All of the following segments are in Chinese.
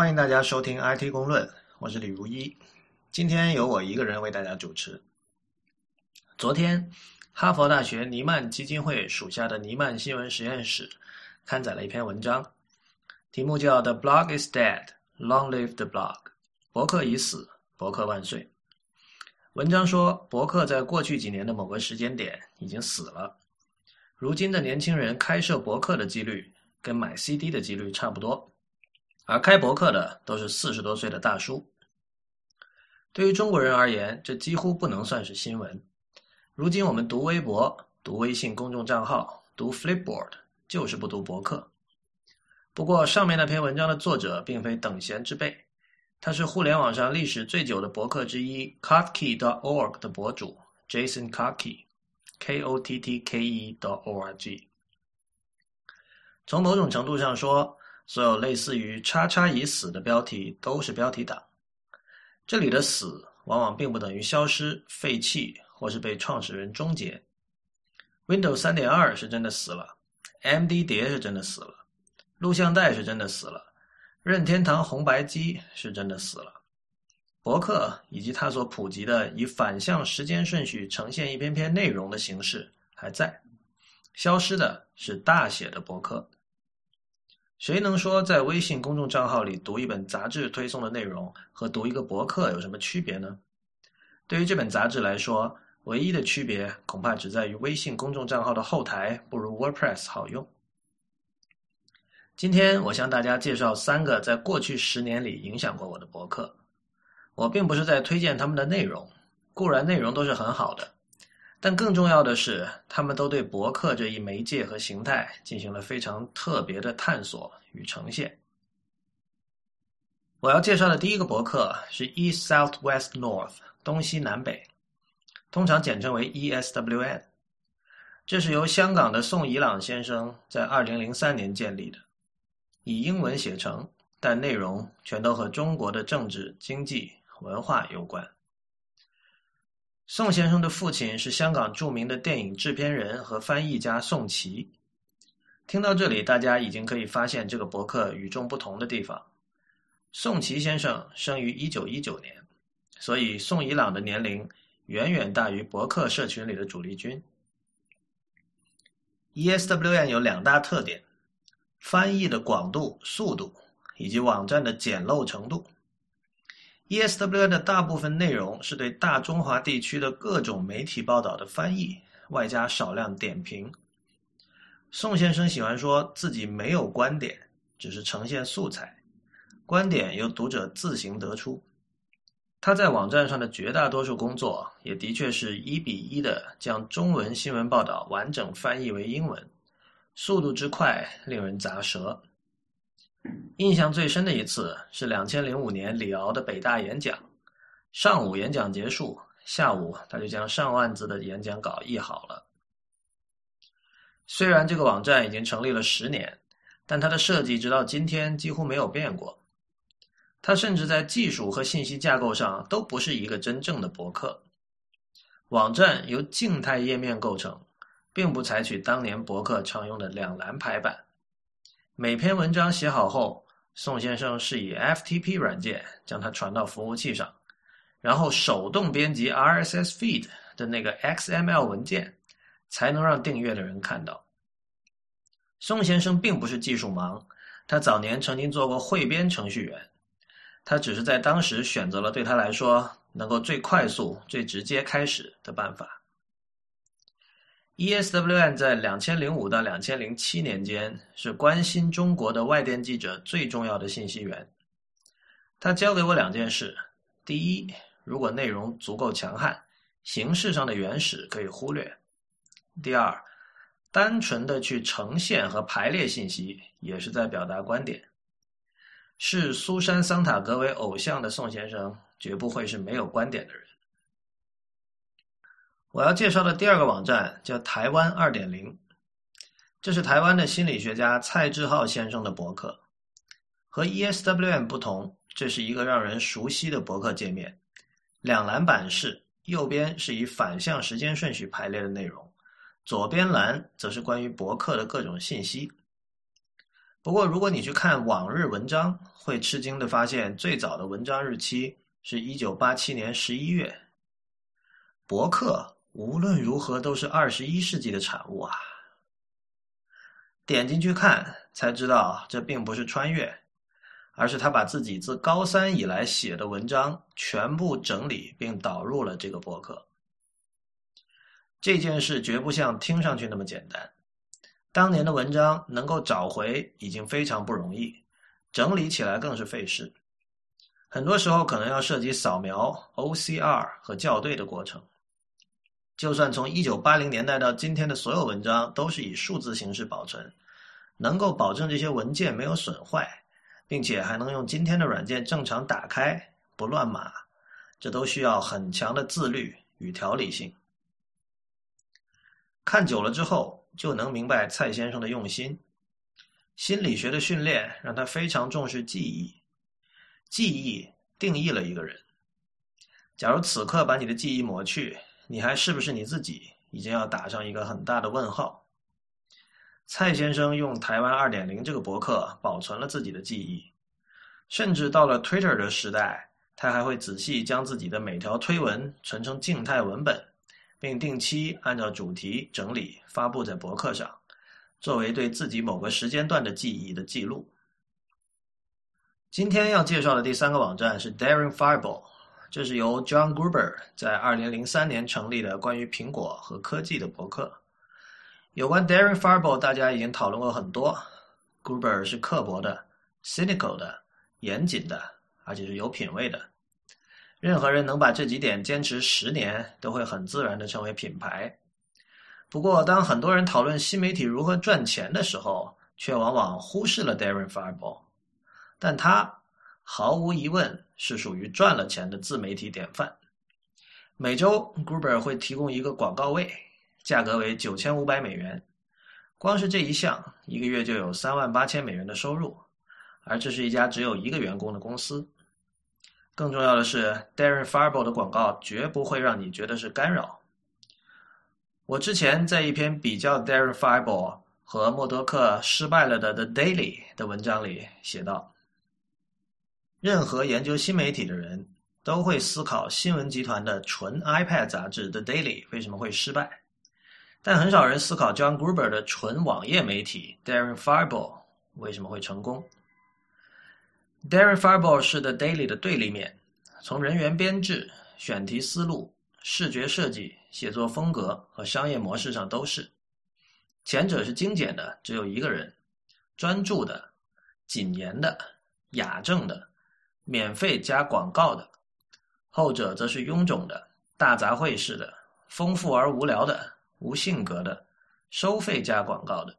欢迎大家收听 IT 公论，我是李如一。今天由我一个人为大家主持。昨天，哈佛大学尼曼基金会属下的尼曼新闻实验室刊载了一篇文章，题目叫《The Blog is Dead, Long Live the Blog》，博客已死，博客万岁。文章说，博客在过去几年的某个时间点已经死了。如今的年轻人开设博客的几率跟买 CD 的几率差不多。而开博客的都是四十多岁的大叔。对于中国人而言，这几乎不能算是新闻。如今我们读微博、读微信公众账号、读 Flipboard，就是不读博客。不过，上面那篇文章的作者并非等闲之辈，他是互联网上历史最久的博客之一 Kottke.org 的博主 Jason Kottke，K-O-T-T-K-E.org。从某种程度上说，所有类似于“叉叉已死”的标题都是标题党。这里的“死”往往并不等于消失、废弃或是被创始人终结。Windows 3.2是真的死了，MD 碟是真的死了，录像带是真的死了，任天堂红白机是真的死了。博客以及它所普及的以反向时间顺序呈现一篇篇内容的形式还在，消失的是大写的博客。谁能说在微信公众账号里读一本杂志推送的内容和读一个博客有什么区别呢？对于这本杂志来说，唯一的区别恐怕只在于微信公众账号的后台不如 WordPress 好用。今天我向大家介绍三个在过去十年里影响过我的博客。我并不是在推荐他们的内容，固然内容都是很好的。但更重要的是，他们都对博客这一媒介和形态进行了非常特别的探索与呈现。我要介绍的第一个博客是 East South West North 东西南北，通常简称为 ESWN。这是由香港的宋怡朗先生在2003年建立的，以英文写成，但内容全都和中国的政治、经济、文化有关。宋先生的父亲是香港著名的电影制片人和翻译家宋琦。听到这里，大家已经可以发现这个博客与众不同的地方。宋琦先生生于一九一九年，所以宋怡朗的年龄远远大于博客社群里的主力军。ESWN 有两大特点：翻译的广度、速度，以及网站的简陋程度。ESWN 的大部分内容是对大中华地区的各种媒体报道的翻译，外加少量点评。宋先生喜欢说自己没有观点，只是呈现素材，观点由读者自行得出。他在网站上的绝大多数工作，也的确是一比一的将中文新闻报道完整翻译为英文，速度之快令人咂舌。印象最深的一次是两千零五年李敖的北大演讲，上午演讲结束，下午他就将上万字的演讲稿译好了。虽然这个网站已经成立了十年，但它的设计直到今天几乎没有变过。它甚至在技术和信息架构上都不是一个真正的博客。网站由静态页面构成，并不采取当年博客常用的两栏排版。每篇文章写好后，宋先生是以 FTP 软件将它传到服务器上，然后手动编辑 RSS feed 的那个 XML 文件，才能让订阅的人看到。宋先生并不是技术盲，他早年曾经做过汇编程序员，他只是在当时选择了对他来说能够最快速、最直接开始的办法。ESWN 在两千零五到两千零七年间是关心中国的外电记者最重要的信息源。他教给我两件事：第一，如果内容足够强悍，形式上的原始可以忽略；第二，单纯的去呈现和排列信息也是在表达观点。视苏珊·桑塔格为偶像的宋先生绝不会是没有观点的人。我要介绍的第二个网站叫台湾二点零，这是台湾的心理学家蔡志浩先生的博客。和 ESWN 不同，这是一个让人熟悉的博客界面。两栏版式，右边是以反向时间顺序排列的内容，左边栏则是关于博客的各种信息。不过，如果你去看往日文章，会吃惊的发现，最早的文章日期是一九八七年十一月。博客无论如何都是二十一世纪的产物啊！点进去看，才知道这并不是穿越，而是他把自己自高三以来写的文章全部整理并导入了这个博客。这件事绝不像听上去那么简单。当年的文章能够找回已经非常不容易，整理起来更是费事。很多时候可能要涉及扫描、OCR 和校对的过程。就算从一九八零年代到今天的所有文章都是以数字形式保存，能够保证这些文件没有损坏，并且还能用今天的软件正常打开不乱码，这都需要很强的自律与条理性。看久了之后。就能明白蔡先生的用心。心理学的训练让他非常重视记忆，记忆定义了一个人。假如此刻把你的记忆抹去，你还是不是你自己，已经要打上一个很大的问号。蔡先生用台湾二点零这个博客保存了自己的记忆，甚至到了 Twitter 的时代，他还会仔细将自己的每条推文存成静态文本。并定期按照主题整理发布在博客上，作为对自己某个时间段的记忆的记录。今天要介绍的第三个网站是 Daring Fireball，这是由 John Gruber 在二零零三年成立的关于苹果和科技的博客。有关 Darin Fireball，大家已经讨论过很多。Gruber 是刻薄的、cynical 的、严谨的，而且是有品位的。任何人能把这几点坚持十年，都会很自然的成为品牌。不过，当很多人讨论新媒体如何赚钱的时候，却往往忽视了 Darren Fireball。但他毫无疑问是属于赚了钱的自媒体典范。每周，Gruber 会提供一个广告位，价格为九千五百美元。光是这一项，一个月就有三万八千美元的收入，而这是一家只有一个员工的公司。更重要的是，Darren Fireball 的广告绝不会让你觉得是干扰。我之前在一篇比较 Darren Fireball 和默多克失败了的 The Daily 的文章里写道：任何研究新媒体的人都会思考新闻集团的纯 iPad 杂志 The Daily 为什么会失败，但很少人思考 John Gruber 的纯网页媒体 Darren Fireball 为什么会成功。Darren Fireball 是 The Daily 的对立面，从人员编制、选题思路、视觉设计、写作风格和商业模式上都是。前者是精简的，只有一个人，专注的、谨严的、雅正的、免费加广告的；后者则是臃肿的、大杂烩式的、丰富而无聊的、无性格的、收费加广告的。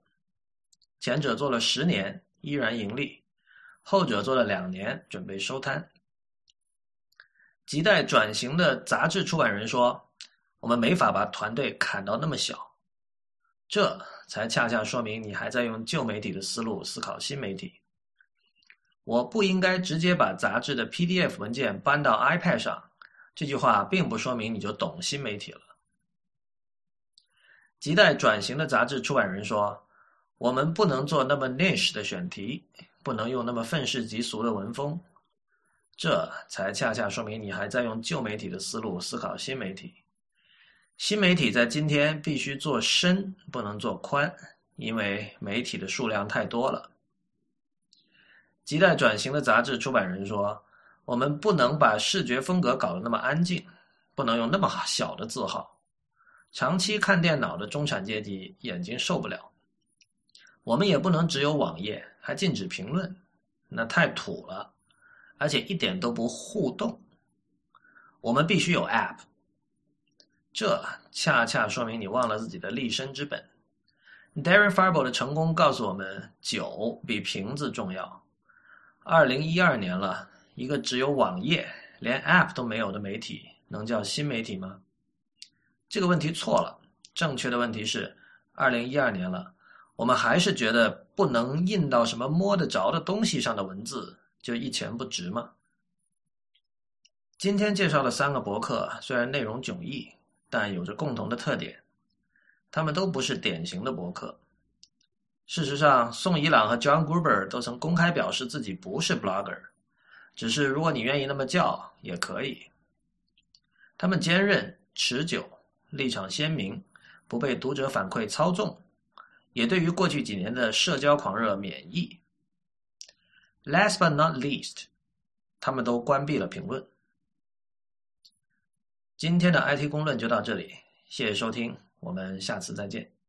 前者做了十年，依然盈利。后者做了两年，准备收摊。亟待转型的杂志出版人说：“我们没法把团队砍到那么小。”这才恰恰说明你还在用旧媒体的思路思考新媒体。我不应该直接把杂志的 PDF 文件搬到 iPad 上。这句话并不说明你就懂新媒体了。亟待转型的杂志出版人说：“我们不能做那么 niche 的选题。”不能用那么愤世嫉俗的文风，这才恰恰说明你还在用旧媒体的思路思考新媒体。新媒体在今天必须做深，不能做宽，因为媒体的数量太多了。亟待转型的杂志出版人说：“我们不能把视觉风格搞得那么安静，不能用那么小的字号。长期看电脑的中产阶级眼睛受不了。我们也不能只有网页。”还禁止评论，那太土了，而且一点都不互动。我们必须有 App，这恰恰说明你忘了自己的立身之本。Darren Fireball 的成功告诉我们，酒比瓶子重要。二零一二年了，一个只有网页、连 App 都没有的媒体，能叫新媒体吗？这个问题错了。正确的问题是，二零一二年了。我们还是觉得不能印到什么摸得着的东西上的文字就一钱不值吗？今天介绍的三个博客虽然内容迥异，但有着共同的特点，他们都不是典型的博客。事实上，宋伊朗和 John Gruber 都曾公开表示自己不是 blogger，只是如果你愿意那么叫也可以。他们坚韧、持久，立场鲜明，不被读者反馈操纵，也对于过去几年的社交狂热免疫。Last but not least，他们都关闭了评论。今天的 IT 公论就到这里，谢谢收听，我们下次再见。